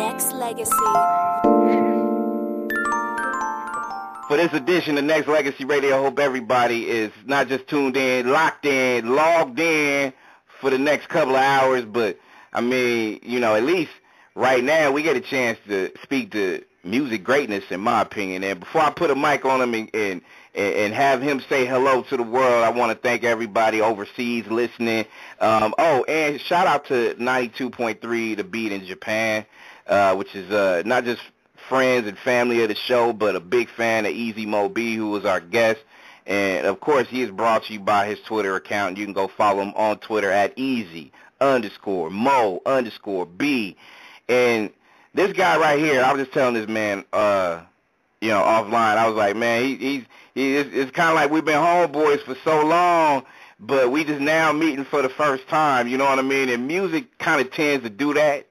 Nexxlegacy. For this edition of Nexxlegacy Radio, I hope everybody is not just tuned in, locked in, logged in for the next couple of hours, but I mean, you know, at least right now we get a chance to speak to music greatness, in my opinion. And before I put a mic on him and, and and have him say hello to the world. I want to thank everybody overseas listening. Um, oh, and shout out to 92.3 The Beat in Japan, uh, which is uh, not just friends and family of the show, but a big fan of Easy Mo Bee, who was our guest. And, of course, he is brought to you by his Twitter account. You can go follow him on Twitter at Easy underscore Mo underscore B. And this guy right here, I was just telling this man, uh, you know, offline. I was like, man, he, he's he, it's, it's kind of like we've been homeboys for so long, but we just now meeting for the first time. You know what I mean? And music kind of tends to do that.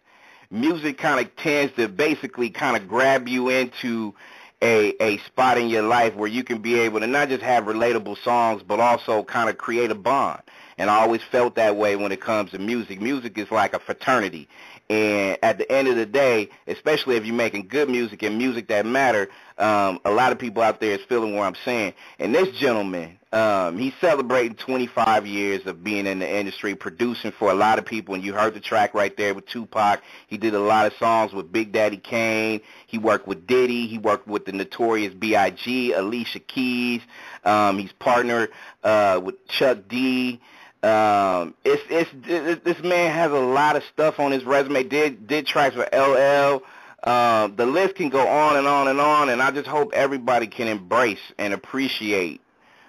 Music kind of tends to basically kind of grab you into a a spot in your life where you can be able to not just have relatable songs, but also kind of create a bond. And I always felt that way when it comes to music. Music is like a fraternity. And at the end of the day, especially if you're making good music and music that matter, um, a lot of people out there is feeling what I'm saying. And this gentleman, um, he's celebrating 25 years of being in the industry, producing for a lot of people. And you heard the track right there with Tupac. He did a lot of songs with Big Daddy Kane. He worked with Diddy. He worked with the notorious B.I.G., Alicia Keys. Um, he's partnered uh, with Chuck D. Um, it's, it's it's this man has a lot of stuff on his resume. Did did tracks for LL. Uh, the list can go on and on and on, and I just hope everybody can embrace and appreciate,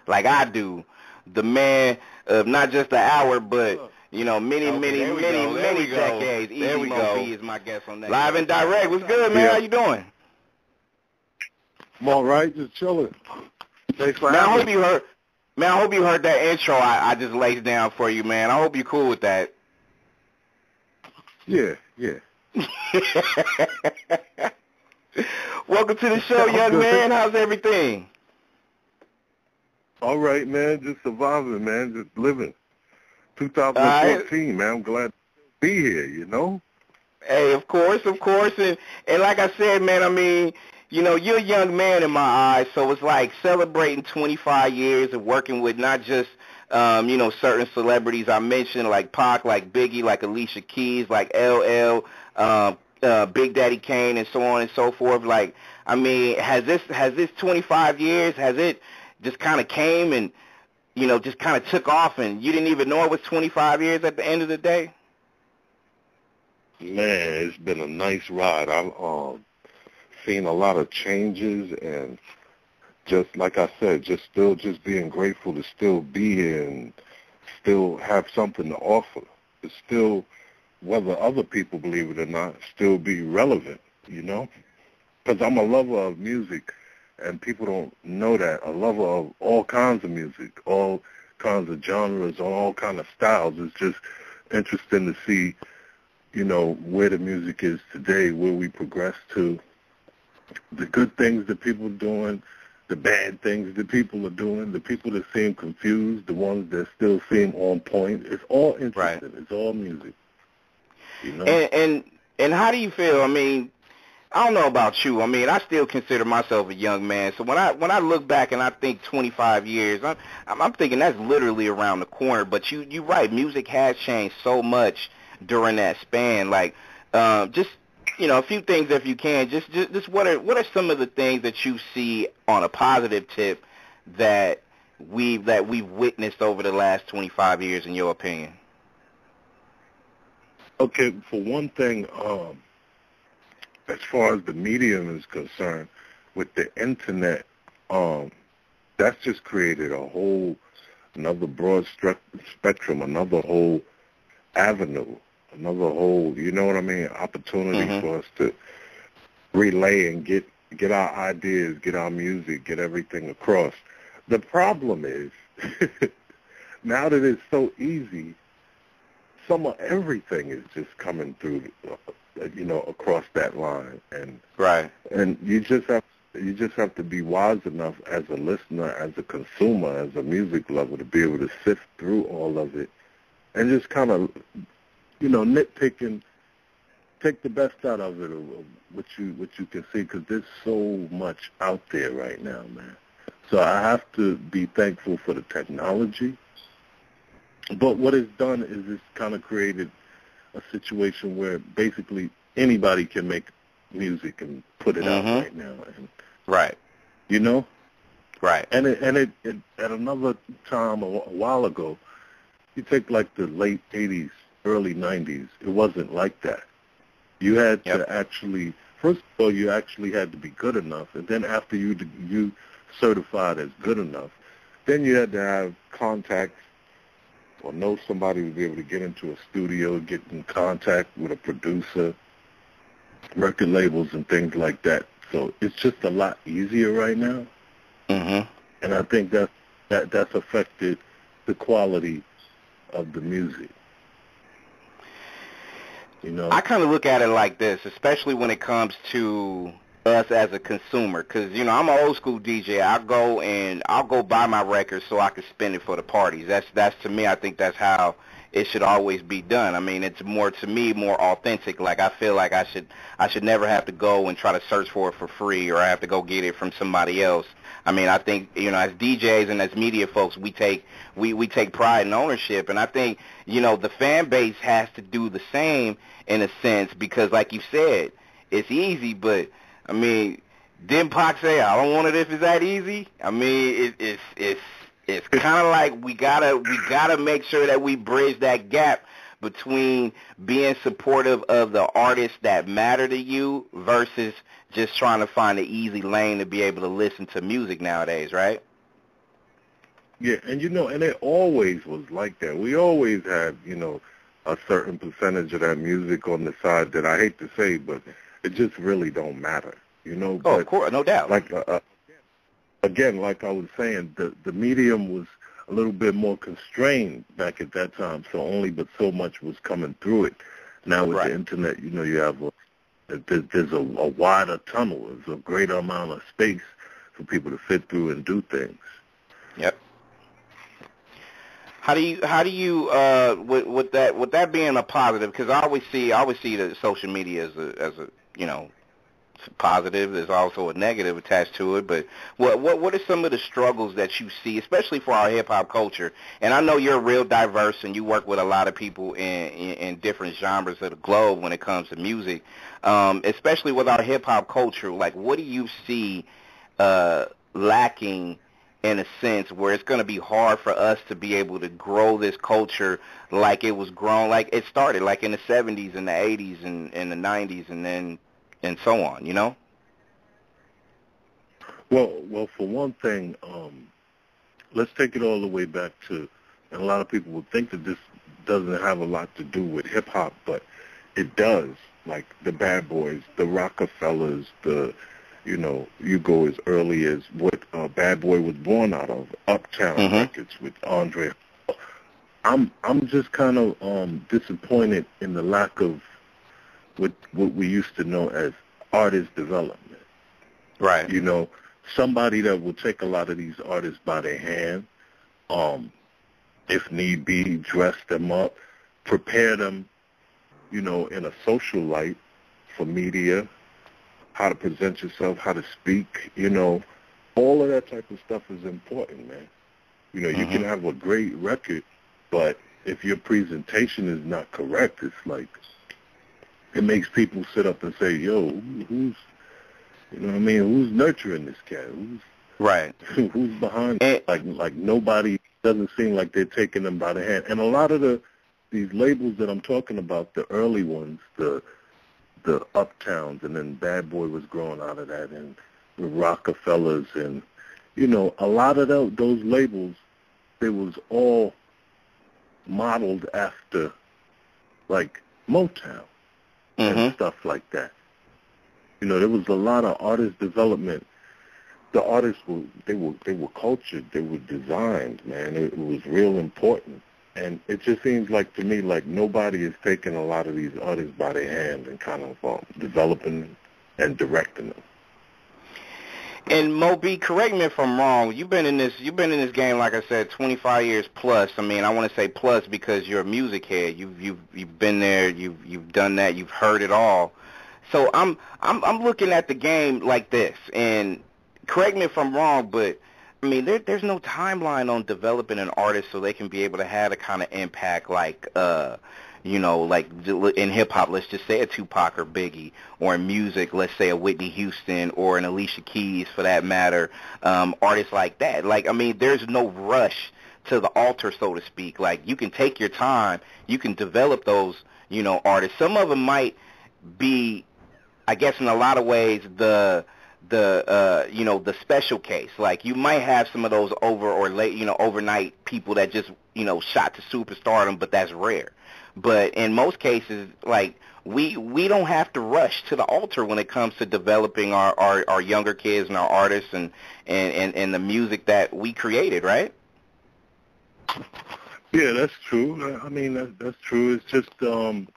like I do, the man of not just an hour, but you know, many, okay, many, many, many decades. Easy there we go. B is my guest on that. Live and direct. What's good, man? Yeah. How you doing? I'm all right, just chilling. Thanks for man, having I hope you heard. Man, I hope you heard that intro I, I just laid down for you, man. I hope you're cool with that. Yeah, yeah. Welcome to the show, young man. How's everything? All right, man. Just surviving, man. Just living. 2014, right. man. I'm glad to be here, you know? Hey, of course, of course. And, and like I said, man, I mean, you know, you're a young man in my eyes, so it's like celebrating 25 years of working with not just, um, you know, certain celebrities I mentioned, like Pac, like Biggie, like Alicia Keys, like LL, uh, uh, Big Daddy Kane, and so on and so forth. Like, I mean, has this has this 25 years, has it just kind of came and, you know, just kind of took off, and you didn't even know it was 25 years at the end of the day? Man, it's been a nice ride. I'm um seen a lot of changes and just like I said, just still just being grateful to still be here and still have something to offer. To still, whether other people believe it or not, still be relevant, you know? Because I'm a lover of music and people don't know that. A lover of all kinds of music, all kinds of genres, all kinds of styles. It's just interesting to see, you know, where the music is today, where we progress to, the good things that people are doing, the bad things that people are doing, the people that seem confused, the ones that still seem on point. It's all interesting. Right. It's all music. You know? And and and how do you feel? I mean, I don't know about you. I mean, I still consider myself a young man. So when I when I look back and I think 25 years, I'm I'm thinking that's literally around the corner. But you you're right. Music has changed so much during that span. Like, um, just you know, a few things if you can. Just, just, just what are what are some of the things that you see on a positive tip that we that we've witnessed over the last 25 years, in your opinion? Okay, for one thing, um, as far as the medium is concerned, with the internet, um, that's just created a whole another broad spectrum, another whole avenue another whole, you know what I mean, opportunity mm-hmm. for us to relay and get get our ideas, get our music, get everything across. The problem is now that it's so easy, some of everything is just coming through, uh, you know, across that line, and right, and you just have you just have to be wise enough as a listener, as a consumer, as a music lover to be able to sift through all of it and just kind of you know, nitpicking take the best out of it, or what you what you can see, because there's so much out there right now, man. So I have to be thankful for the technology. But what it's done is it's kind of created a situation where basically anybody can make music and put it Mhm. out right now, and Right. you know. Right. And it, and it, it at another time a while ago, you take like the late '80s, early '90s. It wasn't like that. You had Yep. to actually, first of all, you actually had to be good enough, and then after you you certified as good enough, then you had to have contacts or know somebody to be able to get into a studio, get in contact with a producer, record labels, and things like that. So it's just a lot easier right now Mhm. and I think that that that's affected the quality of the music. You know, I kind of look at it like this, especially when it comes to us as a consumer, because you know I'm an old school DJ. I go and I'll go buy my records so I can spend it for the parties. That's that's to me. I think that's how it should always be done. I mean, it's more to me more authentic. Like I feel like I should I should never have to go and try to search for it for free, or I have to go get it from somebody else. I mean, I think you know, as DJs and as media folks, we take we we take pride in ownership, and I think you know the fan base has to do the same in a sense because, like you said, it's easy, but I mean, didn't Pac say I don't want it if it's that easy? I mean, it, it's it's it's kind of like we gotta we gotta make sure that we bridge that gap between being supportive of the artists that matter to you versus just trying to find an easy lane to be able to listen to music nowadays, right? yeah, and you know, and it always was like that. We always had, you know, a certain percentage of that music on the side that I hate to say, but it just really don't matter. You know, Oh, but of course, no doubt. like uh, uh, again, like I was saying, the the medium was a little bit more constrained back at that time, so only but so much was coming through it. Now with Right. the internet, you know, you have a, there's, there's a, a wider tunnel, there's a greater amount of space for people to fit through and do things. Yep. How do you how do you uh with with that with that being a positive because I always see I always see the social media as a as a you know positive there's also a negative attached to it but what what what are some of the struggles that you see especially for our hip hop culture? And I know you're real diverse and you work with a lot of people in in, in different genres of the globe when it comes to music um especially with our hip hop culture. Like what do you see uh lacking in a sense where it's going to be hard for us to be able to grow this culture like it was grown like it started like in the 70s and the 80s and, and the 90s and then and so on you know Well, well, for one thing, um, let's take it all the way back to, and a lot of people would think that this doesn't have a lot to do with hip hop, but it does. Like the Bad Boys, the Rockefellers, the, you know, you go as early as what uh, Bad Boy was born out of, Uptown Mhm. Records with Andre. I'm I'm just kind of um, disappointed in the lack of what what we used to know as artist development. Right. You know, somebody that will take a lot of these artists by the hand, um, if need be, dress them up, prepare them, you know, in a social light for media, how to present yourself, how to speak, you know, all of that type of stuff is important, man. You know, you can have a great record, but if your presentation is not correct, it's like it makes people sit up and say, "Yo, who's you know what I mean? Who's nurturing this cat? Who's right who's behind? And- Like like nobody doesn't seem like they're taking them by the hand. And a lot of the these labels that I'm talking about, the early ones, the the Uptowns, and then Bad Boy was growing out of that, and the Rockefellers, and you know, a lot of those, those labels, they was all modeled after like Motown mhm and stuff like that. You know, there was a lot of artist development. The artists were they were they were cultured, they were designed, man. It, it was real important. And it just seems like to me like nobody is taking a lot of these artists by the hand and kind of um, developing and directing them. And Mo Bee, correct me if I'm wrong. You've been in this. You've been in this game, like I said, 25 years plus. I mean, I want to say plus because you're a music head. You've you've you've been there. You've you've done that. You've heard it all. So I'm I'm I'm looking at the game like this, and correct me if I'm wrong, but I mean, there, there's no timeline on developing an artist so they can be able to have a kind of impact like, uh, you know, like in hip hop, let's just say a Tupac or Biggie, or in music, let's say a Whitney Houston or an Alicia Keys for that matter, um, artists like that. Like, I mean, there's no rush to the altar, so to speak. Like, you can take your time, you can develop those, you know, artists. Some of them might be, I guess, in a lot of ways, the the uh you know the special case like you might have some of those over or late you know overnight people that just you know shot to superstardom but that's rare but in most cases like we we don't have to rush to the altar when it comes to developing our our, our younger kids and our artists and, and and and the music that we created right yeah that's true i mean that, that's true it's just um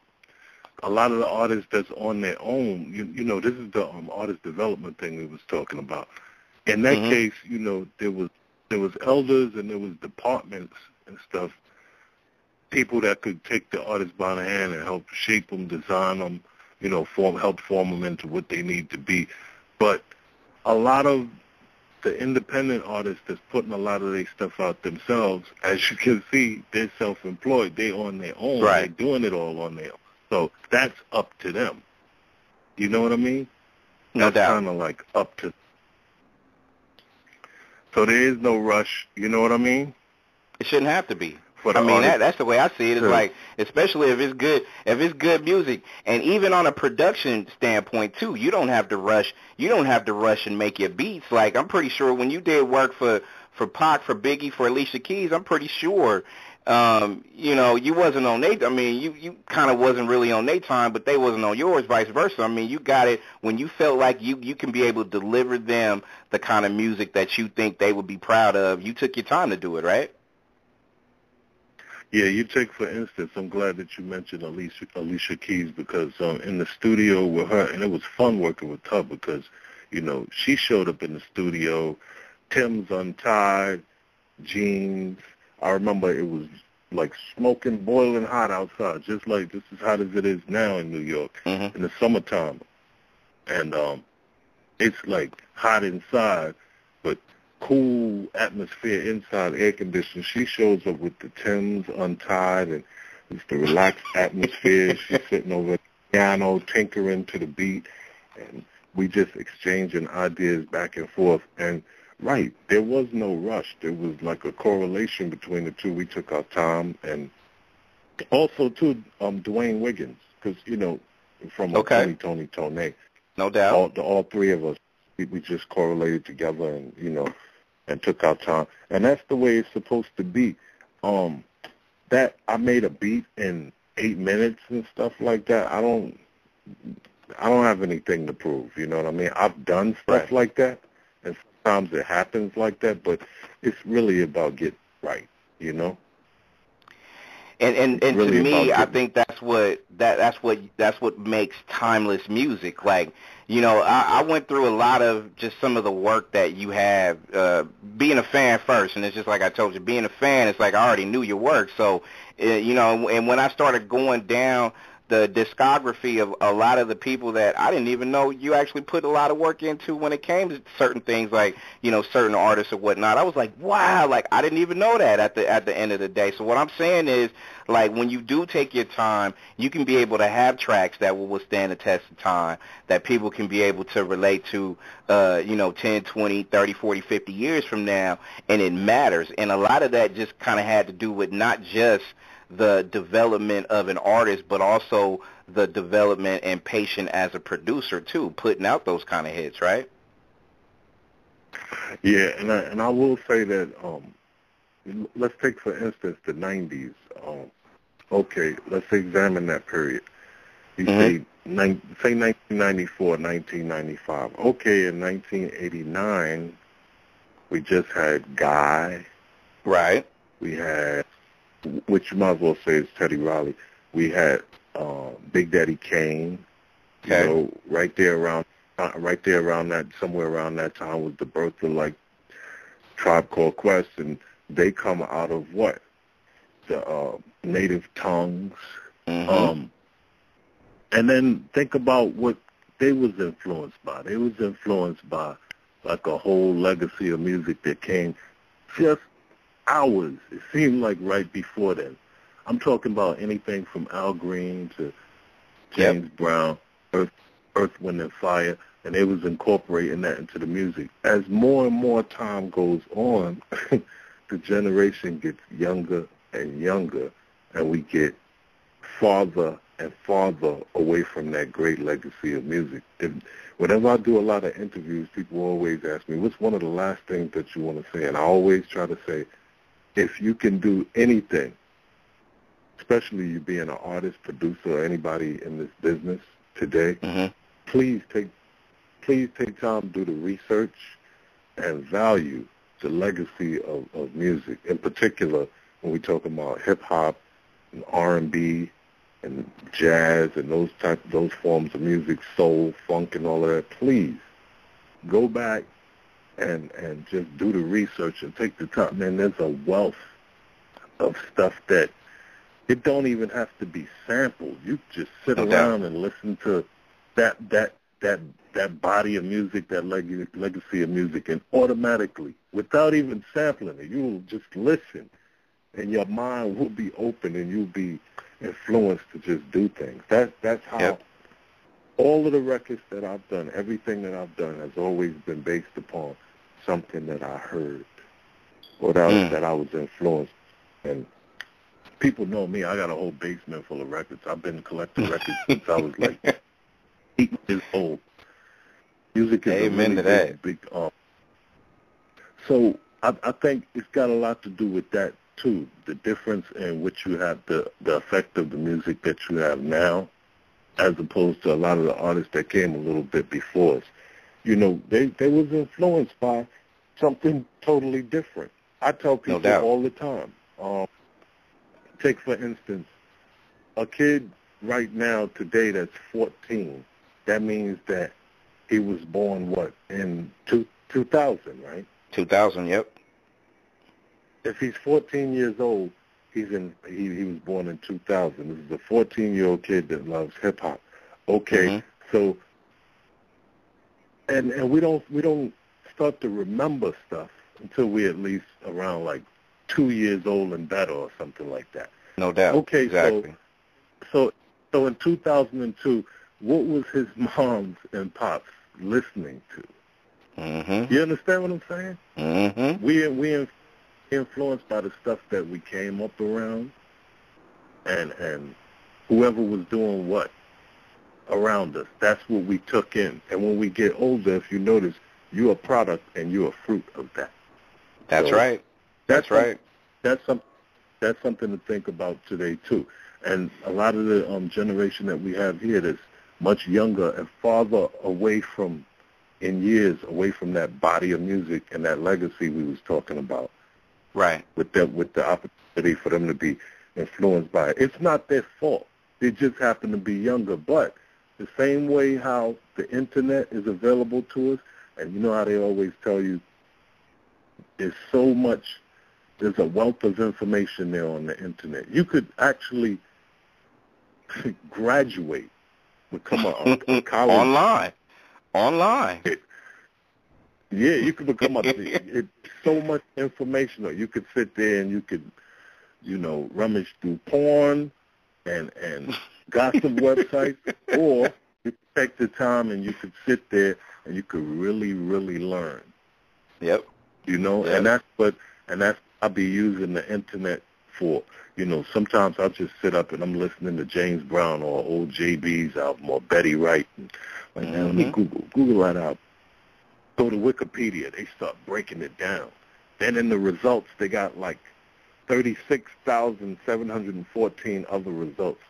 a lot of the artists that's on their own, you, you know, this is the um, artist development thing we was talking about. In that mm-hmm. case, you know, there was there was elders and there was departments and stuff, people that could take the artist by the hand and help shape them, design them, you know, form help form them into what they need to be. But a lot of the independent artists that's putting a lot of their stuff out themselves, as you can see, they're self-employed. They're on their own. Right. They're doing it all on their own. So that's up to them. You know what I mean? No that's doubt. kind of like up to. So there is no rush. You know what I mean? It shouldn't have to be. I mean artist. that that's the way I see it. It's Sure. like especially if it's good if it's good music and even on a production standpoint too, you don't have to rush you don't have to rush and make your beats. Like I'm pretty sure when you did work for for Pac, for Biggie, for Alicia Keys, I'm pretty sure um, you know, you wasn't on they I mean, you you kind of wasn't really on their time, but they wasn't on yours vice versa. I mean, you got it when you felt like you you can be able to deliver them the kind of music that you think they would be proud of. You took your time to do it, right? Yeah, you take for instance. I'm glad that you mentioned Alicia Alicia Keys because um, in the studio with her, and it was fun working with her because, you know, she showed up in the studio, Timbs untied, jeans. I remember it was like smoking, boiling hot outside, just like this is hot as it is now in New York Mm-hmm. in the summertime, and um, it's like hot inside, but cool atmosphere inside, air conditioning. She shows up with the Timbs untied and it's the relaxed atmosphere. She's sitting over at the piano, tinkering to the beat, and we just exchanging ideas back and forth. And right, there was no rush. There was like a correlation between the two. We took our time, and also too, um, Dwayne Wiggins, because you know, from Okay. Tony, Tony, Tony, No doubt. all the all three of us we, we just correlated together and you know and took our time. And that's the way it's supposed to be. Um that i made a beat in eight minutes and stuff like that. I don't i don't have anything to prove you know what i mean? I've done stuff Right. like that and sometimes it happens like that but it's really about getting right you know And and and really to me, I think that's what that that's what that's what makes timeless music. Like, you know, I, I went through a lot of just some of the work that you have. Uh, being a fan first, and it's just like I told you, being a fan, it's like I already knew your work. So, uh, you know, and when I started going down the discography of a lot of the people that I didn't even know you actually put a lot of work into when it came to certain things like, you know, certain artists or whatnot. I was like, wow, like I didn't even know that at the at the end of the day. So what I'm saying is like when you do take your time, you can be able to have tracks that will withstand the test of time, that people can be able to relate to, uh, you know, 10, 20, 30, 40, 50 years from now, and it matters. And a lot of that just kind of had to do with not just the development of an artist, but also the development and patient as a producer too, putting out those kind of hits, right? Yeah, and I and I will say that um, let's take for instance the '90s. Um, okay, let's examine that period. You Mhm. say say 1994, 1995. Okay, in 1989, we just had Guy. Right. We had, which you might as well say is Teddy Riley. We had uh, Big Daddy Kane. Okay. You know, right there around uh, right there around that somewhere around that time was the birth of like Tribe Called Quest, and they come out of what the uh, native tongues. Mm-hmm. Um, and then think about what they was influenced by. They was influenced by like a whole legacy of music that came just hours. It seemed like right before then. I'm talking about anything from Al Green to James Yep. Brown, Earth, Earth, Wind and Fire, and they was incorporating that into the music. As more and more time goes on, the generation gets younger and younger, and we get farther and farther away from that great legacy of music. And whenever I do a lot of interviews, people always ask me, what's one of the last things that you want to say? And I always try to say, if you can do anything, especially you being an artist, producer, or anybody in this business today, Mm-hmm. please take please take time to do the research and value the legacy of, of music. In particular, when we talk about hip hop and R and B and jazz and those type those forms of music, soul, funk, and all of that, please go back and and just do the research and take the time. Man, there's a wealth of stuff that it don't even have to be sampled. You just sit doubt. around and listen to that that that that body of music, that leg- legacy of music, and automatically, without even sampling it, you will just listen, and your mind will be open, and you'll be influenced to just do things. That that's how Yep. all of the records that I've done, everything that I've done, has always been based upon something that I heard, or that, Mm. that I was influenced. And people know me; I got a whole basement full of records. I've been collecting records since I was like eight years old. Music is Amen a really to that. big, big um, so I, I think it's got a lot to do with that too. The difference in which you have the the effect of the music that you have now, as opposed to a lot of the artists that came a little bit before us. You know, they they was influenced by something totally different. I tell people doubt. all the time. Um, take for instance, a kid right now today that's 14. That means that he was born what in two, 2000, right? 2000, yep. If he's 14 years old, he's in. He, he was born in 2000. This is a 14 year old kid that loves hip hop. Okay, Mhm. so and and we don't we don't start to remember stuff until we're at least around like two years old and better or something like that. No doubt. Okay, so- exactly. So so in 2002, what was his mom's and pops listening to? mm-hmm. You understand what I'm saying? Mm-hmm. We we in- influenced by the stuff that we came up around, and and whoever was doing what around us. That's what we took in. And when we get older, if you notice, you're a product and you're a fruit of that. That's So, right. That's some- right. That's some that's something to think about today too. And a lot of the um, generation that we have here that's much younger and farther away from in years away from that body of music and that legacy we was talking about Right. with them with the opportunity for them to be influenced by it. It's not their fault. They just happen to be younger. But the same way how the internet is available to us, and you know how they always tell you there's so much there's a wealth of information there on the internet. You could actually graduate, become a, a college Online. Online. Yeah, you could become a. It's so much information. You could sit there and you could, you know, rummage through porn and and gossip websites, or you take the time and you could sit there and you could really, really learn. Yep. You know, Yeah. and that's what and that's I'll be using the internet for. You know, sometimes I'll just sit up and I'm listening to James Brown or old JB's album or Betty Wright. And like, now let me Mhm. Google Google that album. Go to Wikipedia. They start breaking it down. Then in the results, they got like 36,714 other results.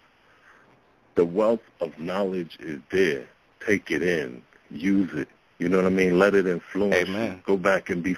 The wealth of knowledge is there. Take it in. Use it. You know what I mean? Let it influence Amen. you. Go back and be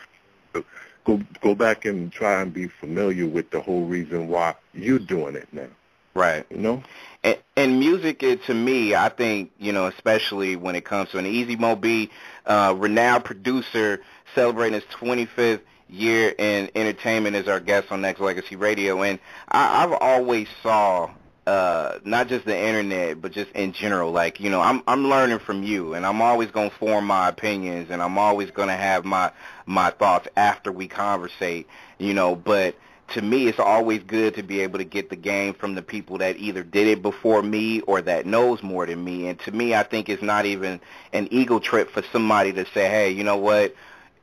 go go back and try and be familiar with the whole reason why you're doing it now. Right. You know. And, and music, it, to me, I think you know, especially when it comes to an Easy Mo Bee, uh, renowned producer celebrating his 25th year in entertainment as our guest on Nexxlegacy Radio, and I, I've always saw uh not just the internet but just in general. Like you know i'm i'm learning from you and i'm always going to form my opinions and i'm always going to have my my thoughts after we conversate you know. But to me it's always good to be able to get the game from the people that either did it before me or that knows more than me. And to me i think it's not even an ego trip for somebody to say hey you know what?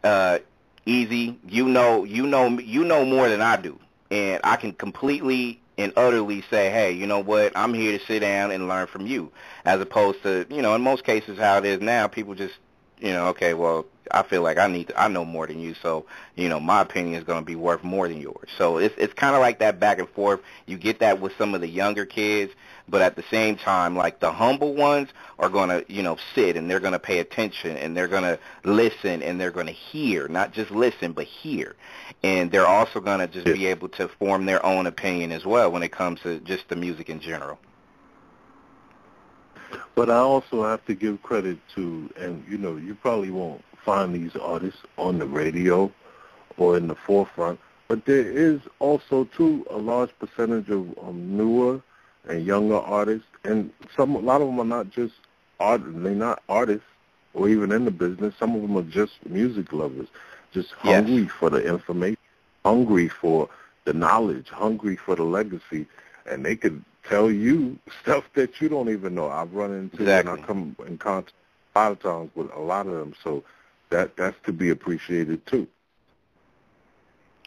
Uh easy. You know you know you know more than i do. And i can completely and utterly say, hey, you know what, I'm here to sit down and learn from you, as opposed to, you know, in most cases how it is now, people just, you know, okay, well, I feel like I need to, I know more than you, so, you know, my opinion is going to be worth more than yours. So it's it's kind of like that back and forth. You get that with some of the younger kids, but at the same time, like the humble ones are going to, you know, sit and they're going to pay attention and they're going to listen and they're going to hear, not just listen, but hear. And they're also going to just be able to form their own opinion as well when it comes to just the music in general. But I also have to give credit to, and you know, you probably won't find these artists on the radio or in the forefront, but there is also too a large percentage of um, newer and younger artists, and some a lot of them are not just art, they're not artists or even in the business. Some of them are just music lovers, just Yes. hungry for the information, hungry for the knowledge, hungry for the legacy, and they could tell you stuff that you don't even know. I've run into Exactly. and I come in contact a lot of times with a lot of them, so that that's to be appreciated too.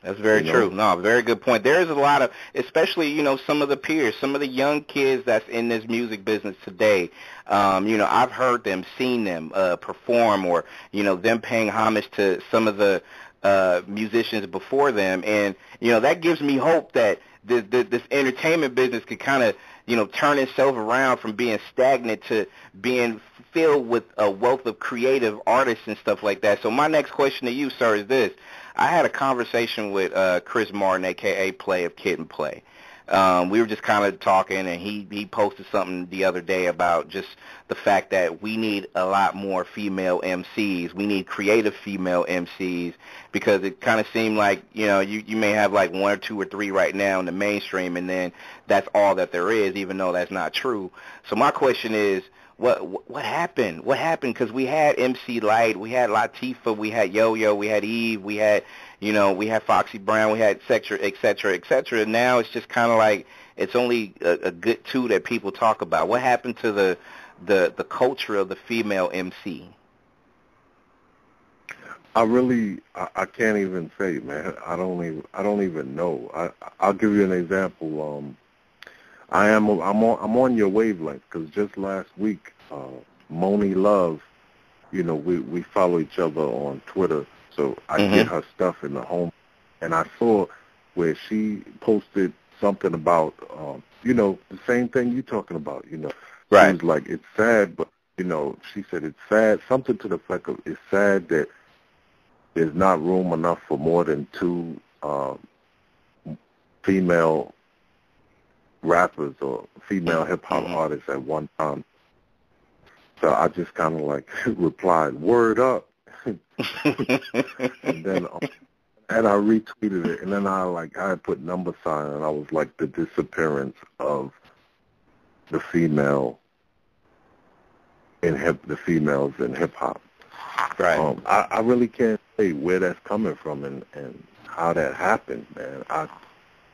That's very You know? true. No, very good point. There is a lot of, especially you know, some of the peers, some of the young kids that's in this music business today. Um, you know, I've heard them, seen them uh, perform, or you know, them paying homage to some of the uh, musicians before them, and you know, that gives me hope that this, this, this entertainment business could kind of you know turn itself around from being stagnant to being filled with a wealth of creative artists and stuff like that. So my next question to you, sir, is this. I had a conversation with uh, Chris Martin, aka Play of Kid and Play. Um, we were just kind of talking, and he he posted something the other day about just the fact that we need a lot more female MCs. We need creative female MCs because it kind of seemed like you know you you may have like one or two or three right now in the mainstream, and then that's all that there is, even though that's not true. So my question is, what what- happened? What happened? Because we had MC Lyte, we had Latifah, we had Yo Yo, we had Eve, we had you know we had Foxy Brown, we had et cetera, et cetera, et cetera. Now it's just kind of like it's only a, a good two that people talk about. What happened to the the the culture of the female MC? I really, I, I can't even say, man. I don't even, I don't even know. I, I'll give you an example. Um, I am, I'm on, I'm on your wavelength because just last week, uh, Monie Love, you know, we we follow each other on Twitter, so I Mhm. get her stuff in the home, and I saw where she posted something about, um, you know, the same thing you're talking about. You know, she was like, it's sad, but you know, she said it's sad, something to the effect of it's sad that there's not room enough for more than two um, female rappers or female hip hop Mhm. artists at one time. So I just kind of like replied, "Word up," and then um, and I retweeted it, and then I like I put number sign, and I was like the disappearance of the female in hip the females in hip hop. right. Um, I, I really can't say where that's coming from and, and how that happened, man. I,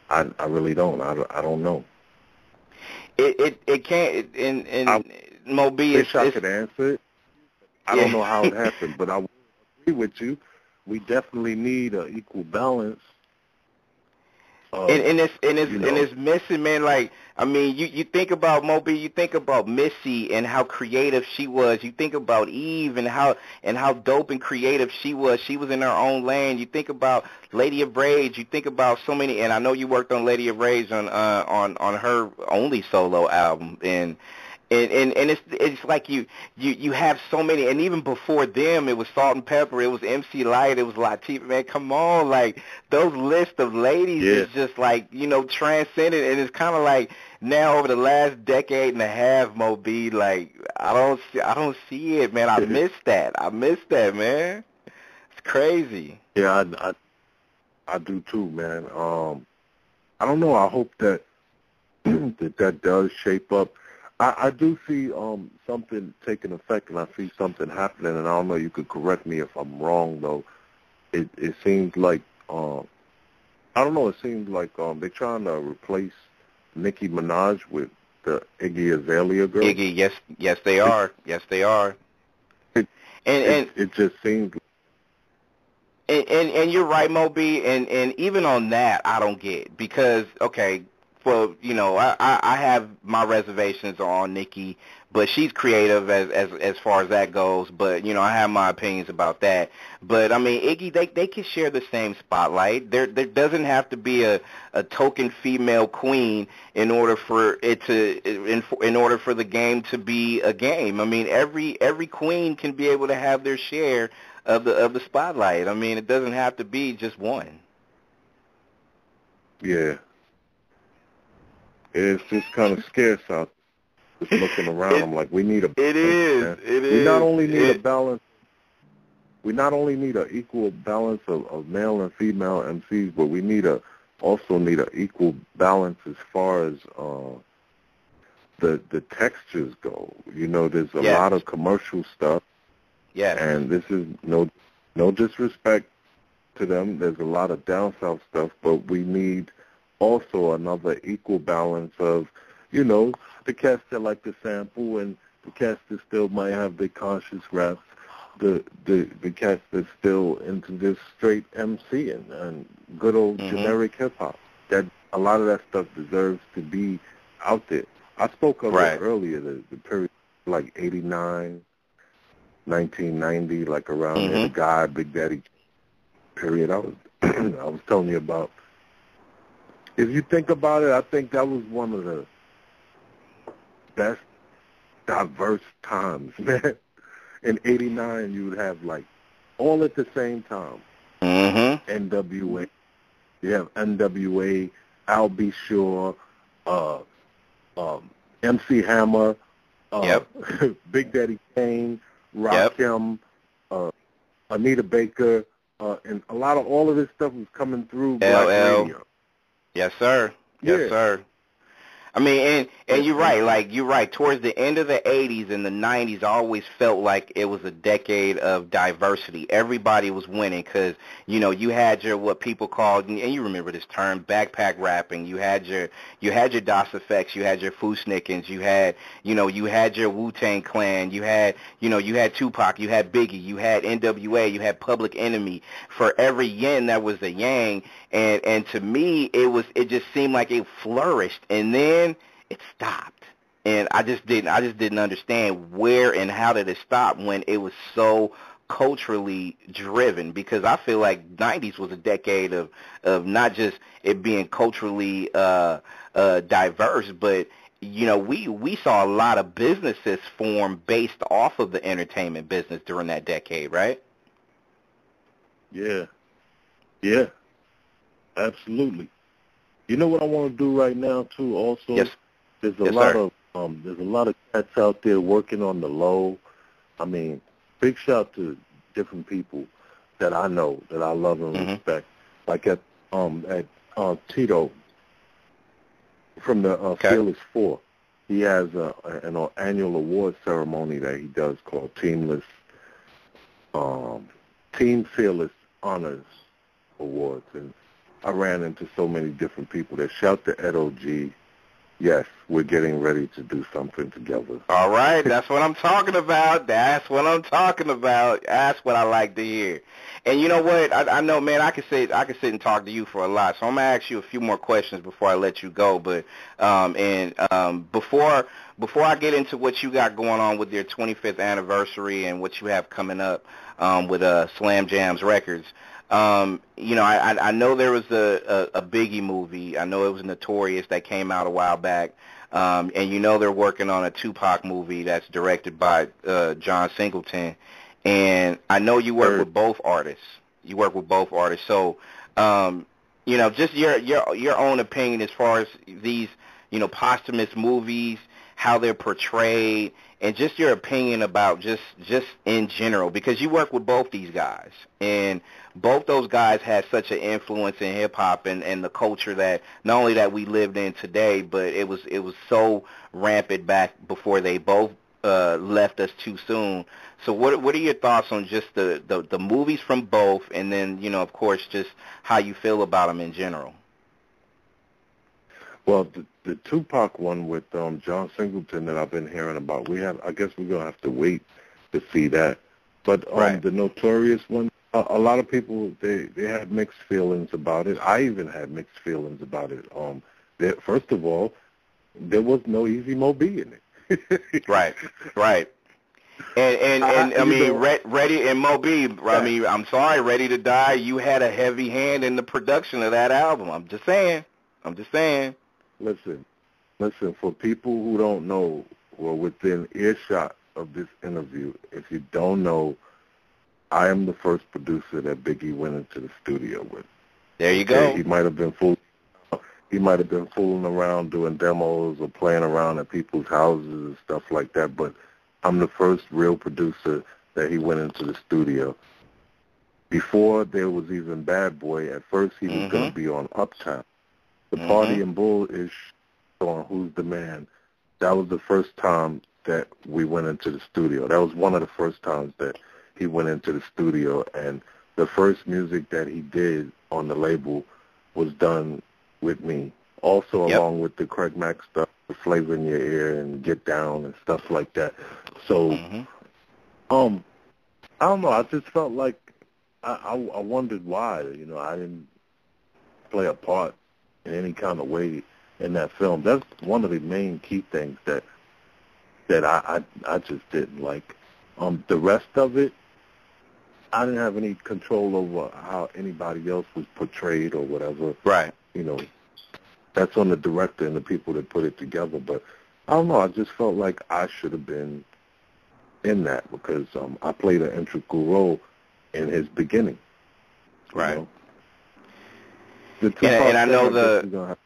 I, I really don't. I, I don't know. It it it can't. In in I Mo Bee, it's, wish I it's could answer it. I Yeah. don't know how it happened, but I agree with you. We definitely need an equal balance. Of, and, and it's and it's you and it's missing, man. Like I mean, you you think about Mo Bee, you think about Missy and how creative she was. You think about Eve and how and how dope and creative she was. She was in her own lane. You think about Lady of Rage. You think about so many. And I know you worked on Lady of Rage on uh, on on her only solo album. And and and and it's it's like you you you have so many, and even before them, it was Salt and Pepa, it was MC Lyte, it was Latifah. Man, come on, like those list of ladies Yeah. is just like you know transcendent, and it's kind of like now over the last decade and a half, Mo Bee, like I don't see, I don't see it, man. I miss that. I miss that, man. It's crazy. Yeah, I, I, I do too, man. Um, I don't know. I hope that that that does shape up. I, I do see um something taking effect, and I see something happening. And I don't know. You could correct me if I'm wrong, though. It it seems like um, I don't know. It seems like um they're trying to replace Nicki Minaj with the Iggy Azalea girl. Iggy, yes, yes, they are. Yes, they are. It- And and It, it just seems And, and and you're right, Mo Bee, and and even on that, I don't get because okay, well, you know, I I have my reservations on Nicki, but she's creative as as as far as that goes. But you know, I have my opinions about that. But I mean, Iggy, they they can share the same spotlight. There there doesn't have to be a a token female queen in order for it to in in order for the game to be a game. I mean, every every queen can be able to have their share of the of the spotlight. I mean, it doesn't have to be just one. Yeah. It's just kind of scarce out. Just looking around, It- I'm like, we need a. It is. man. It We not only need a balance. We not only need an equal balance of, of male and female MCs, but we need a also need an equal balance as far as uh, the the textures go. You know, there's a Yes. lot of commercial stuff, Yes. and this is no no disrespect to them. There's a lot of down south stuff, but we need also another equal balance of, you know, the cats that like to sample and the cats that still might have the conscious raps, the the the cats that still into this straight MC and, and good old Mhm. generic hip hop. That a lot of that stuff deserves to be out there. I spoke of Right. it earlier, the, the period like eighty nine 1990, like around there, Mhm. the guy, Big Daddy period. I was I was telling you about. If you think about it, I think that was one of the best diverse times, man. In '89, you would have like all at the same time. Mm-hmm. NWA, you have NWA, Al B. Sure, uh, um, MC Hammer, uh, Yep. Big Daddy Kane, Yep. Rakim, uh, Anita Baker, uh, and a lot of all of this stuff was coming through Black Radio. Yes, sir. Yes, sir. I mean, and and you're right. Like you're right. Towards the end of the '80s and the '90s, I always felt like it was a decade of diversity. Everybody was winning because you know you had your what people called, and you remember this term, backpack rapping. You had your you had your Das EFX. You had your Fu-Schnickens. You had you know you had your Wu Tang Clan. You had you know you had Tupac. You had Biggie. You had NWA. You had Public Enemy. For every yin, that was a yang and and to me it was it just seemed like it flourished and then it stopped. And i just didn't i just didn't understand where and how did it stop when it was so culturally driven. Because i feel like 90s was a decade of of not just it being culturally uh uh diverse but you know we we saw a lot of businesses form based off of the entertainment business during that decade right? Yeah, yeah, absolutely. You know what I want to do right now too? Also, yes there's a Yes, lot sir. of um, there's a lot of cats out there working on the low. I mean, big shout to different people that I know that I love and Mhm. respect. Like at um at uh, Tito from the uh, Okay. Fearless Four, he has a, an uh, annual award ceremony that he does called Teamless um, Team Fearless Honors Awards, and I ran into so many different people that shout to Ed O.G. Yes, we're getting ready to do something together. All right, that's what I'm talking about. That's what I'm talking about. That's what I like to hear. And you know what? I, I know, man. I could sit, I could sit and talk to you for a lot. So I'm gonna ask you a few more questions before I let you go. But um, and um, before before I get into what you got going on with your 25th anniversary and what you have coming up um, with uh, Slam Jams Records. Um, you know, I, I know there was a, a, a Biggie movie. I know it was Notorious that came out a while back. Um, and you know they're working on a Tupac movie that's directed by uh, John Singleton. And I know you work with both artists. You work with both artists. So, um, you know, just your your your own opinion as far as these, you know, posthumous movies, how they're portrayed, and just your opinion about just just in general because you work with both these guys and both those guys had such an influence in hip hop and and the culture that not only that we lived in today but it was it was so rampant back before they both uh left us too soon. So what what are your thoughts on just the the, the movies from both and then you know of course just how you feel about them in general? Well, the, the Tupac one with um, John Singleton that I've been hearing about, we have. I guess we're gonna have to wait to see that. But um, right. the Notorious one, a, a lot of people they they had mixed feelings about it. I even had mixed feelings about it. Um, there, first of all, there was no Easy Mo Bee in it. right, right. And and and I, I mean, Re- Ready and Moby. I mean, I'm sorry, Ready to Die. You had a heavy hand in the production of that album. I'm just saying. I'm just saying. Listen, listen. For people who don't know, or within earshot of this interview, if you don't know, I am the first producer that Biggie went into the studio with. There you go. He might have been fooling. He might have been fooling around doing demos or playing around at people's houses and stuff like that. But I'm the first real producer that he went into the studio. Before there was even Bad Boy, at first he was mm-hmm. going to be on Uptown. The mm-hmm. Party and Bull is on Who's the Man. That was the first time that we went into the studio. That was one of the first times that he went into the studio, and the first music that he did on the label was done with me. Also, yep. along with the Craig Mack stuff, the Flavor in Your Ear and Get Down and stuff like that. So, mm-hmm. um, I don't know. I just felt like I, I, I wondered why. You know, I didn't play a part in any kind of way in that film. That's one of the main key things that that I I, I just didn't like. Um, the rest of it, I didn't have any control over how anybody else was portrayed or whatever. Right. You know, that's on the director and the people that put it together. But I don't know. I just felt like I should have been in that because um, I played an integral role in his beginning. Right. Know? And, and I know the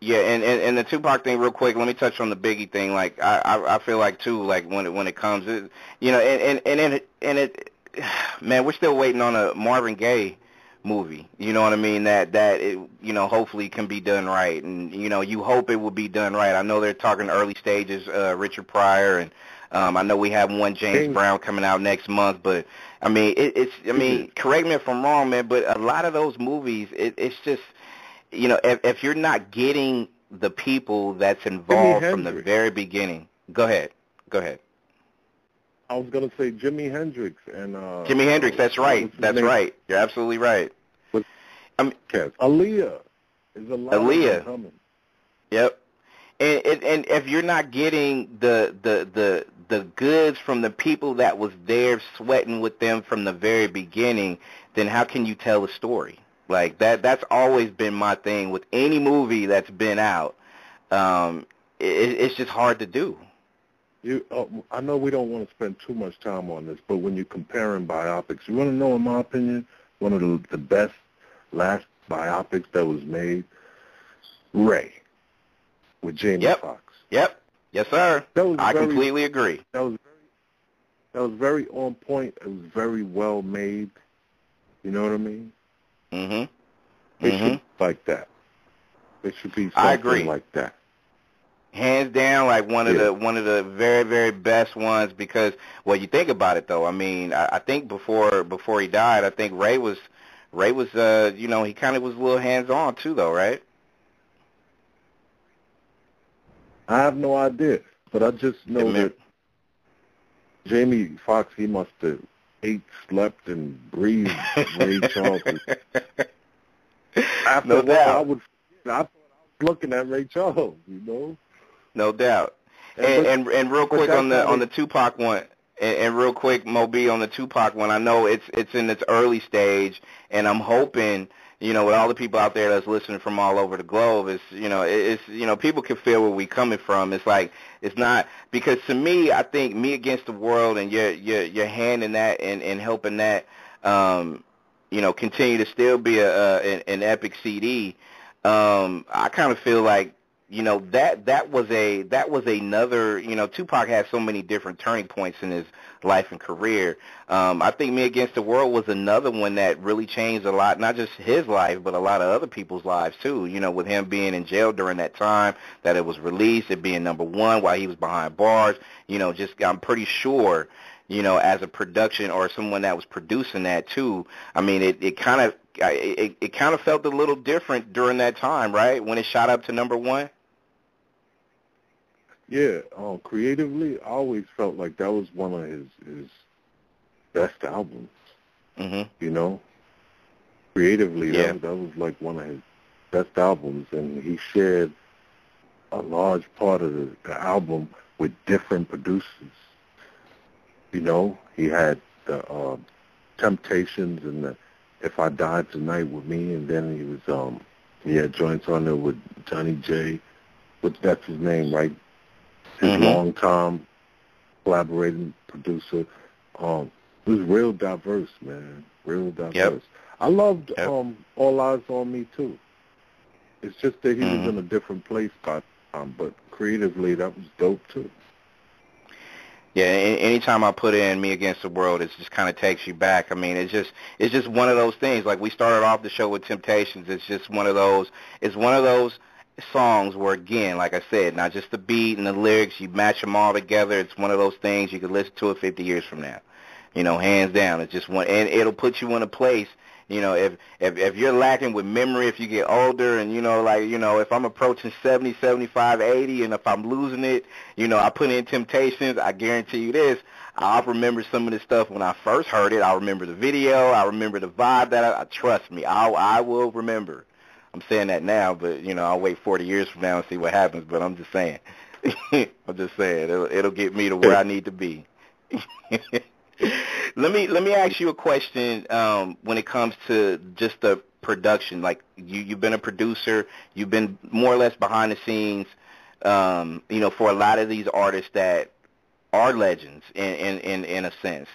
yeah, and, and and the Tupac thing, real quick. Let me touch on the Biggie thing. Like I I, I feel like too, like when it when it comes, it, you know, and and and it and it, man, we're still waiting on a Marvin Gaye movie. You know what I mean? That that it, you know, hopefully can be done right, and you know, you hope it will be done right. I know they're talking early stages, uh, Richard Pryor, and um, I know we have one James Brown coming out next month, but I mean, it, it's. I mean, mm-hmm. correct me if I'm wrong, man, but a lot of those movies, it, it's just, you know, if, if you're not getting the people that's involved from the very beginning, go ahead, go ahead. I was gonna say Jimi Hendrix and uh Jimi Hendrix. That's right. That's name? right. You're absolutely right. With, I mean, Aaliyah is a lot Aaliyah. coming. Yep. And, and if you're not getting the the the the goods from the people that was there sweating with them from the very beginning, then how can you tell a story? Like that that's always been my thing with any movie that's been out. Um it, it's just hard to do. You, uh, I know we don't want to spend too much time on this, but when you're comparing biopics, you want to know, in my opinion, one of the, the best last biopics that was made, Ray, with Jamie yep. Foxx. Yep. Yes, sir. That was I very, completely agree. That was very, that was very on point. It was very well made. You know what I mean? Mhm. It mm-hmm. should be like that. It should be something I agree. like that. Hands down, like one of yeah. the one of the very very best ones because well, you think about it though. I mean, I, I think before before he died, I think Ray was Ray was uh you know he kind of was a little hands on too though, right? I have no idea, but I just know that Jamie Foxx he must have ate, slept, and breathed Ray Charles. After no doubt. I would. I thought I was looking at Ray Charles, you know. No doubt. And And, and, and real quick on the on the Tupac one, and, and real quick, Mo Bee on the Tupac one. I know it's it's in its early stage, and I'm hoping you know, with all the people out there that's listening from all over the globe, it's you know, it's you know, people can feel where we coming from. It's like it's not because to me, I think me against the world and your your your hand in that and and helping that, um, you know, continue to still be a, a an, an epic CD. Um, I kind of feel like you know that that was a that was another you know Tupac had so many different turning points in his life and career. Um, I think Me Against the World was another one that really changed a lot, not just his life, but a lot of other people's lives too. You know, with him being in jail during that time that it was released, it being number one while he was behind bars. You know, just I'm pretty sure you know, as a production or someone that was producing that too. I mean, it it kind of it it kind of felt a little different during that time, right? When it shot up to number one. Yeah, um, creatively, I always felt like that was one of his his best albums. Mm-hmm. You know, creatively, Yeah. that, that was like one of his best albums, and he shared a large part of the, the album with different producers. You know, he had the uh, Temptations and the If I Died Tonight with Me, and then he was um he had joints on there with Johnny J, which that's his name, right? His Mhm. long time collaborating producer. Um, it was real diverse, man. Real diverse. I loved Yep. um All Eyes on Me too. It's just that he Mhm. was in a different place by time, but creatively that was dope too. Yeah, anytime I put in "Me Against the World," it just kind of takes you back. I mean, it's just it's just one of those things. Like we started off the show with Temptations. It's just one of those. It's one of those songs were again, like I said, not just the beat and the lyrics, you match them all together. It's one of those things you could listen to it 50 years from now. You know, hands down. It's just one, and it'll put you in a place. You know, if if if you're lacking with memory, if you get older, and you know, like you know, if I'm approaching 70, 75, 80, and if I'm losing it, you know, I put in Temptations. I guarantee you this. I'll remember some of this stuff when I first heard it. I'll remember the video. I remember the vibe that I, I trust me. I I will remember. I'm saying that now, but you know, I'll wait 40 years from now and see what happens. But I'm just saying. I'm just saying it'll, it'll get me to where I need to be. let me let me ask you a question um, when it comes to just the production. Like you, you've been a producer, you've been more or less behind the scenes. Um, you know, for a lot of these artists that are legends in in in, in a sense.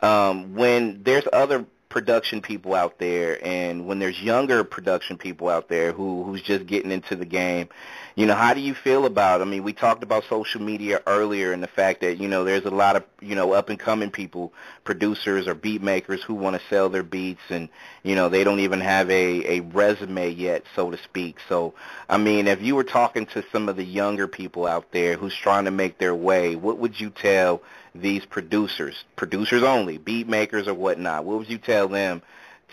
Um, when there's other production people out there and when there's younger production people out there who who's just getting into the game you know how do you feel about i mean we talked about social media earlier and the fact that you know there's a lot of you know up and coming people producers or beat makers who want to sell their beats and you know they don't even have a a resume yet so to speak. So i mean if you were talking to some of the younger people out there who's trying to make their way what would you tell these producers, producers only, beat makers or whatnot, what would you tell them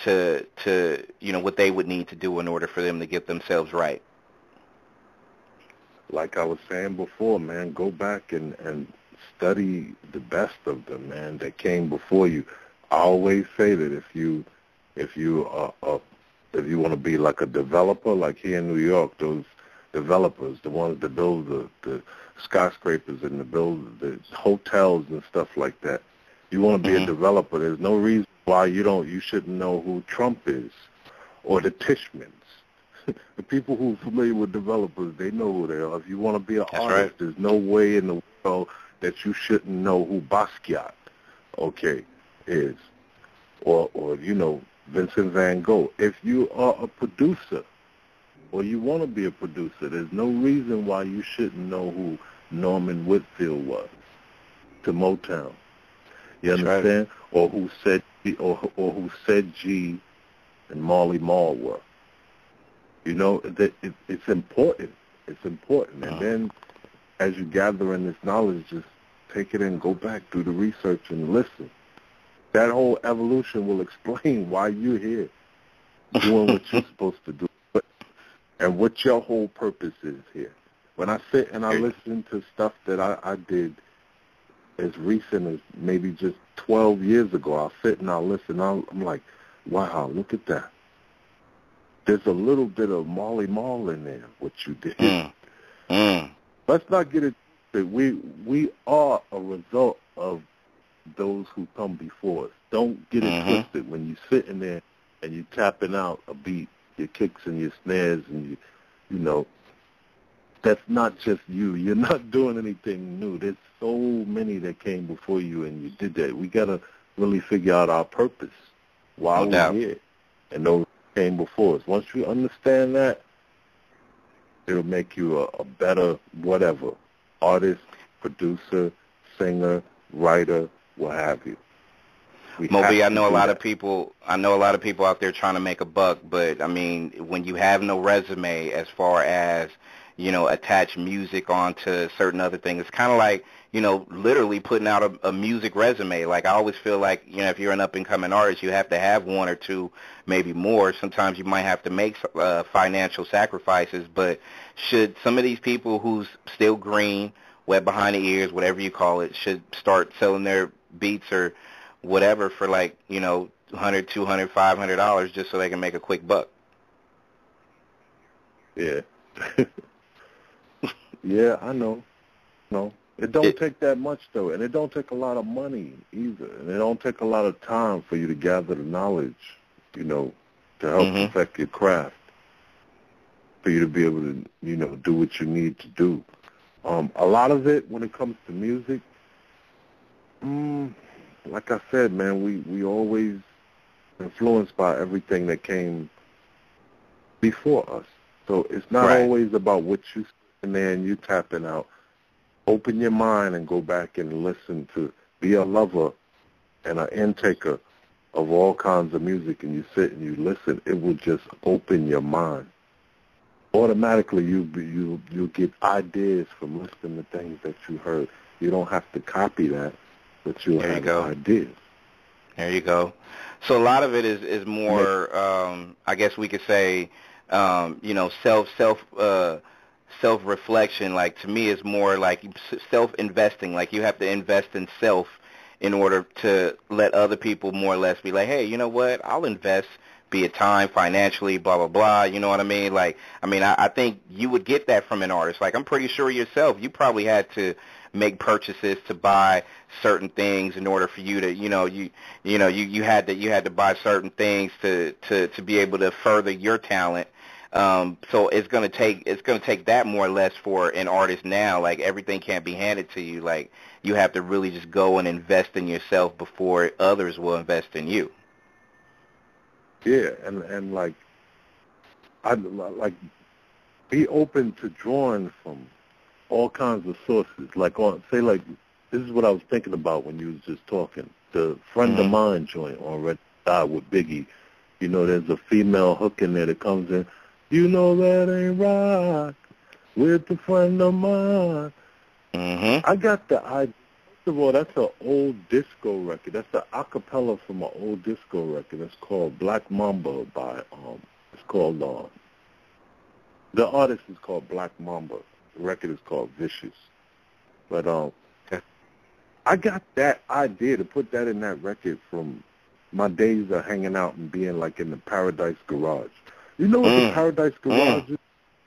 to to you know what they would need to do in order for them to get themselves right? Like I was saying before, man, go back and and study the best of them, man, that came before you. I always say that if you if you are uh if you want to be like a developer, like here in New York, those developers, the ones that build the, the skyscrapers and the build the hotels and stuff like that. You want to be Mhm. a developer. There's no reason why you don't. You shouldn't know who Trump is, or the Tishmans. the people who are familiar with developers, they know who they are. If you want to be an That's artist, right. there's no way in the world that you shouldn't know who Basquiat, okay, is, or or you know Vincent Van Gogh. If you are a producer, or you want to be a producer, there's no reason why you shouldn't know who Norman Whitfield was to Motown. You That's right. understand? Or who said or or who said G and Marley Marl were. You know, that it, it's important. It's important. And Uh-huh. then as you gather in this knowledge, just take it in, go back, do the research and listen. That whole evolution will explain why you're here doing what you're supposed to do and what your whole purpose is here. When I sit and I listen to stuff that I, I did as recent as maybe just 12 years ago, I'll sit and I'll listen. I'll, I'm like, wow, look at that. There's a little bit of Marley Marl in there, what you did. Mm. Mm. Let's not get it. We we are a result of those who come before us. Don't get it Mhm. twisted when you sit in there and you're tapping out a beat, your kicks and your snares, and you, you know, that's not just you. You're not doing anything new. There's so many that came before you, and you did that. We gotta really figure out our purpose. Why no we're here, and those came before us. Once you understand that, it'll make you a, a better whatever artist, producer, singer, writer, what have you. We Mo Bee, I know a lot that. of people. I know a lot of people out there trying to make a buck, but I mean, when you have no resume as far as you know, attach music onto certain other things, it's kind of like you know, literally putting out a, a music resume. Like I always feel like you know, if you're an up and coming artist, you have to have one or two, maybe more. Sometimes you might have to make uh, financial sacrifices, but should some of these people who's still green, wet behind the ears, whatever you call it, should start selling their beats or whatever for like you know hundred, two hundred, five hundred dollars just so they can make a quick buck. Yeah. yeah, I know. No. It don't It- take that much though, and it don't take a lot of money either, and it don't take a lot of time for you to gather the knowledge, you know, to help Mhm. perfect your craft, for you to be able to, you know, do what you need to do. Um, a lot of it, when it comes to music, mm, like I said, man, we we always influenced by everything that came before us. So it's not Right. always about what you and then you tapping out. Open your mind and go back and listen to be a lover and an intaker of all kinds of music and you sit and you listen, it will just open your mind. Automatically you be- you you get ideas from listening to things that you heard. You don't have to copy that, but you'll There you have go. ideas. There you go. So a lot of it is is more, um, I guess we could say, um, you know, self self uh, self reflection. Like to me, is more like self investing. Like you have to invest in self in order to let other people more or less be like, hey, you know what? I'll invest, be it time, financially, blah blah blah. You know what I mean? Like, I mean, I, I think you would get that from an artist. Like, I'm pretty sure yourself, you probably had to make purchases to buy certain things in order for you to you know you you know you you had to you had to buy certain things to to to be able to further your talent. Um so it's going to take it's going to take that more or less for an artist now. Like everything can't be handed to you. Like you have to really just go and invest in yourself before others will invest in you. Yeah, and and like, I like be open to drawing from all kinds of sources. Like on say like this is what I was thinking about when you was just talking. The friend of Mhm. mine joint on Red Dot with Biggie. You know, there's a female hook in there that comes in. You know that ain't right with the friend of mine. mhm I got the idea. First of all, that's an old disco record. That's the acapella from an old disco record. It's called Black Mamba by um. It's called uh. The artist is called Black Mamba. The record is called Vicious. But um, I got that idea to put that in that record from my days of hanging out and being like in the Paradise Garage. You know what the Mm. Paradise Garage is?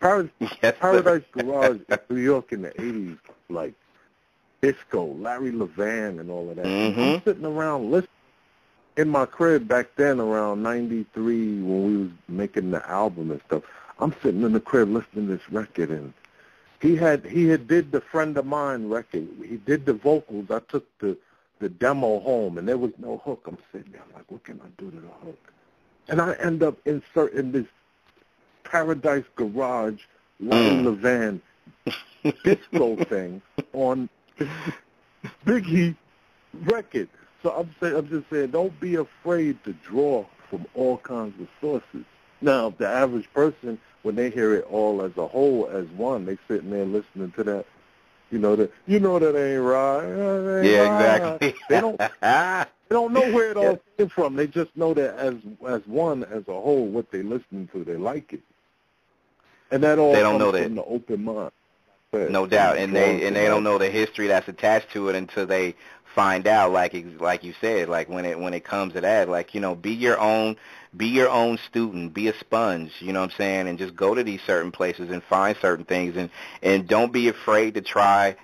Paradise yes. Paradise Garage in New York in the eighties, like disco, Larry Levan and all of that. Mhm. I'm sitting around listening in my crib back then around ninety three when we was making the album and stuff. I'm sitting in the crib listening to this record and he had he had did the friend of mine record. He did the vocals. I took the the demo home and there was no hook. I'm sitting there like, what can I do to the hook? And I end up inserting this Paradise Garage Larry Mm. Levan disco thing on Biggie record. So I'm saying, I'm just saying, don't be afraid to draw from all kinds of sources. Now, the average person, when they hear it all as a whole, as one, they sitting there listening to that. You know that. You know that ain't right. that ain't yeah right. exactly They don't. They don't know where it all came from. They just know that as as one, as a whole, what they listening to, they like it, and that all They don't know that. from the open mind. But, No doubt, and they and they don't know the history that's attached to it until they find out. Like like you said, like when it when it comes to that, like you know, be your own be your own student, be a sponge. You know what I'm saying, and just go to these certain places and find certain things, and and don't be afraid to try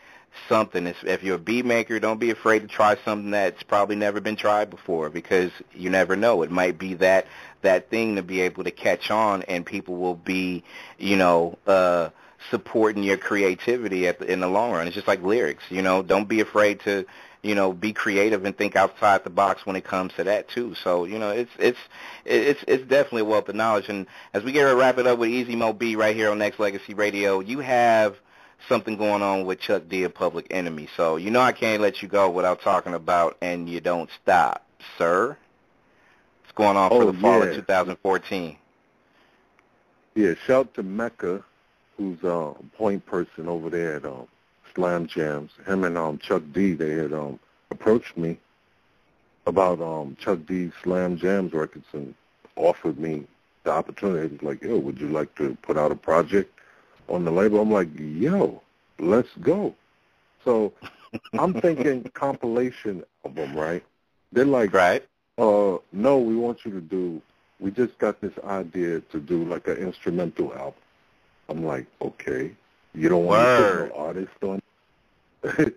something. If you're a beat maker, don't be afraid to try something that's probably never been tried before because you never know. It might be that that thing to be able to catch on, and people will be, you know, uh, supporting your creativity at the, in the long run. It's just like lyrics, you know. Don't be afraid to you know, be creative and think outside the box when it comes to that too. So, you know, it's it's it's it's definitely a wealth of knowledge. And as we get ready to wrap it up with Easy Mo Bee right here on Nexxlegacy Radio, you have something going on with Chuck D of Public Enemy. So, you know I can't let you go without talking about and you don't stop, sir. What's going on for oh, the fall yeah. of 2014? Yeah, shout to Mecca, who's a uh, point person over there at um, SLAMjamz. Him and um, Chuck D, they had um, approached me about um, Chuck D's SLAMjamz records and offered me the opportunity. He's like, yo, would you like to put out a project on the label? I'm like, yo, let's go. So I'm thinking compilation album, right? They're like, right. uh, no, we want you to do, we just got this idea to do like an instrumental album. I'm like, okay. You don't want Word. to put no artist on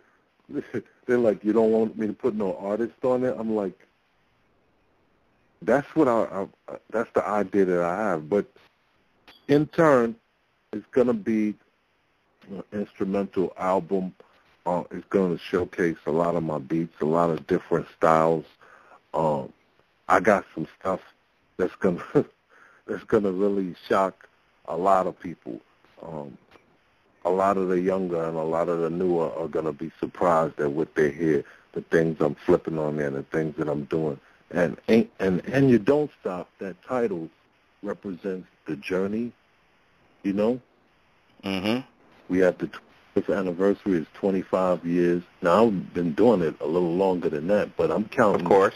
They're like, you don't want me to put no artist on it. I'm like, that's what I, I that's the idea that I have. But in turn, it's gonna be an instrumental album. Uh, it's gonna showcase a lot of my beats, a lot of different styles. Um, I got some stuff that's gonna that's gonna really shock a lot of people. Um, a lot of the younger and a lot of the newer are going to be surprised at what they hear, the things I'm flipping on there, and the things that I'm doing. And and and you don't stop. That title represents the journey. You know. Mhm. We have the 20th anniversary is 25 years. Now I've been doing it a little longer than that, but I'm counting. Of course.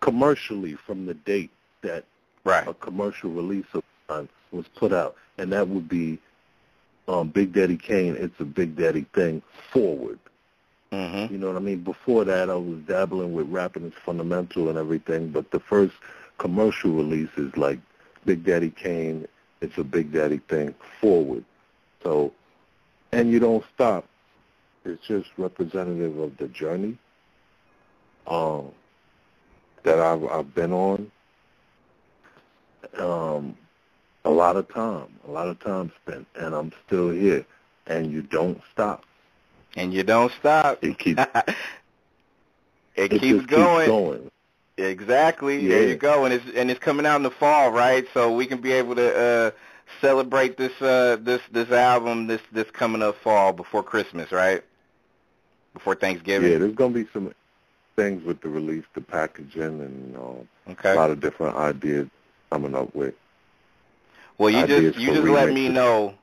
Commercially, from the date that right. a commercial release of was put out, and that would be um, Big Daddy Kane, it's a Big Daddy thing forward. Mm-hmm. You know what I mean? Before that, I was dabbling with Rappin' Is Fundamental and everything, but the first commercial release is like Big Daddy Kane, it's a Big Daddy thing forward. So, and you don't stop. It's just representative of the journey um, that I've, I've been on. Um, a lot of time, a lot of time spent, and I'm still here. And you don't stop. And you don't stop. It keeps. it, it keeps going. Keeps going. Exactly. Yeah. There you go. And it's and it's coming out in the fall, right? So we can be able to uh celebrate this uh this this album this this coming up fall before Christmas, right? Before Thanksgiving. Yeah, there's gonna be some things with the release, the packaging, and uh, okay. a lot of different ideas coming up with. Well, you just you just let me know.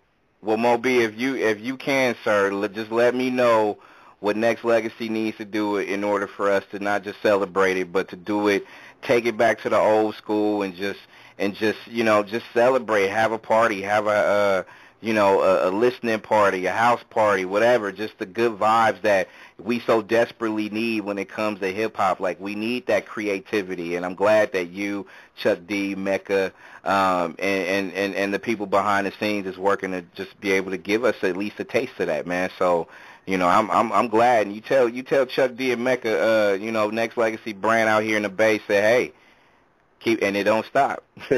Well, Mo Bee, if you if you can, sir, just let me know what Nexxlegacy needs to do in order for us to not just celebrate it, but to do it, take it back to the old school, and just and just you know just celebrate, have a party, have a uh, you know a, a listening party, a house party, whatever. Just the good vibes that we so desperately need when it comes to hip hop. Like we need that creativity, and I'm glad that you, Chuck D, Mecca, um, and, and and and the people behind the scenes is working to just be able to give us at least a taste of that, man. So. You know, I'm I'm I'm glad, and you tell you tell Chuck D and Mecca, uh, you know, Nexxlegacy brand out here in the Bay, say, hey, keep, and it don't stop.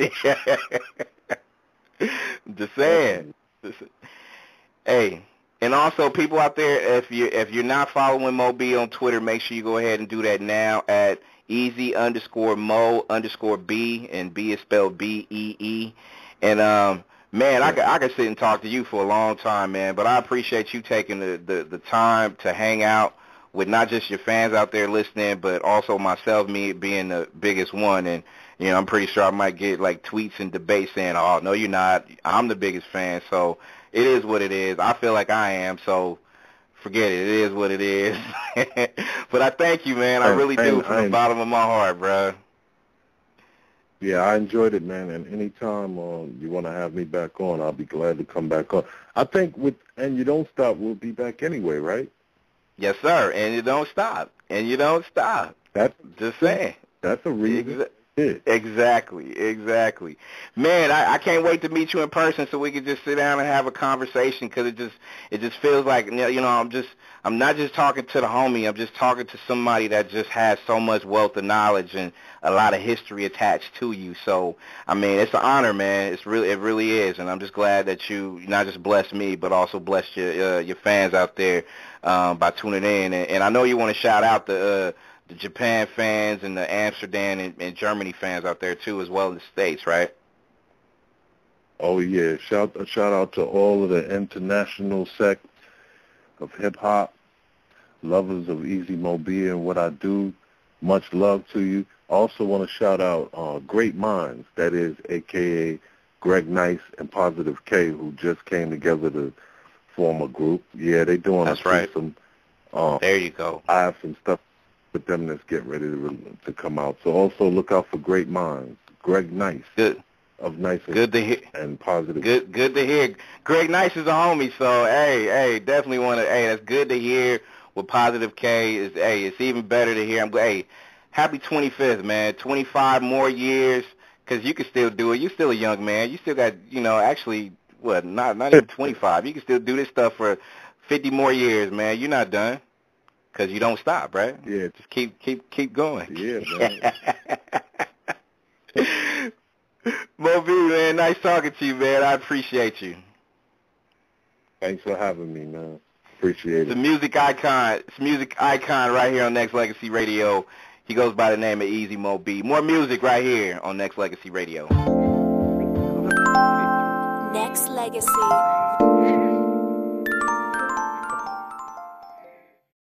Just saying. Just- hey, and also people out there, if you if you're not following Mo Bee on Twitter, make sure you go ahead and do that now at easy underscore mo underscore b, and b is spelled B E E. And um, man, I could I could sit and talk to you for a long time, man. But I appreciate you taking the the, the time to hang out with not just your fans out there listening, but also myself, me being the biggest one. And you know, I'm pretty sure I might get like tweets and debates saying, "Oh, no, you're not. I'm the biggest fan." So it is what it is. I feel like I am. So forget it. It is what it is. but I thank you, man. I really do from the bottom of my heart, bro. Yeah, I enjoyed it, man. And anytime um, you want to have me back on, I'll be glad to come back on. I think with and you don't stop, we'll be back anyway, right? Yes, sir. And you don't stop. And you don't stop. That's Just saying. that's a reason. Exa- Exactly, exactly. Man, I, I can't wait to meet you in person so we can just sit down and have a conversation because it just it just feels like you know I'm just I'm not just talking to the homie. I'm just talking to somebody that just has so much wealth of knowledge and a lot of history attached to you. So I mean, it's an honor, man. It's really it really is, and I'm just glad that you not just blessed me but also blessed your uh, your fans out there um, by tuning in. And, and I know you want to shout out the. Uh, the Japan fans and the Amsterdam and, and Germany fans out there too, as well as the states, right? Oh yeah, shout shout out to all of the international sect of hip hop, lovers of Easy Mo Bee and what I do. Much love to you. Also want to shout out uh, Great Minds, that is, aka Greg Nice and Positive K, who just came together to form a group. Yeah, they doing That's right. some. Uh, there you go. I have some stuff with them that's getting ready to to come out. So also look out for Great Minds. Greg Nice. Good. Of nice good to hear and positive. Good good to hear. Greg Nice is a homie, so hey, hey, definitely want to hey, that's good to hear with positive K is hey, it's even better to hear. I'm hey, happy 25th, man. 25 more years cuz you can still do it. You're still a young man. You still got, you know, actually what, not not even 25. You can still do this stuff for 50 more years, man. You're not done because you don't stop, right? Yeah. Just keep keep keep going. Yeah, man. Mo Bee, man, nice talking to you, man. I appreciate you. Thanks for having me, man. Appreciate it. The music icon, it's music icon right here on Nexxlegacy Radio. He goes by the name of Easy Mo Bee. More music right here on Nexxlegacy Radio. Nexxlegacy.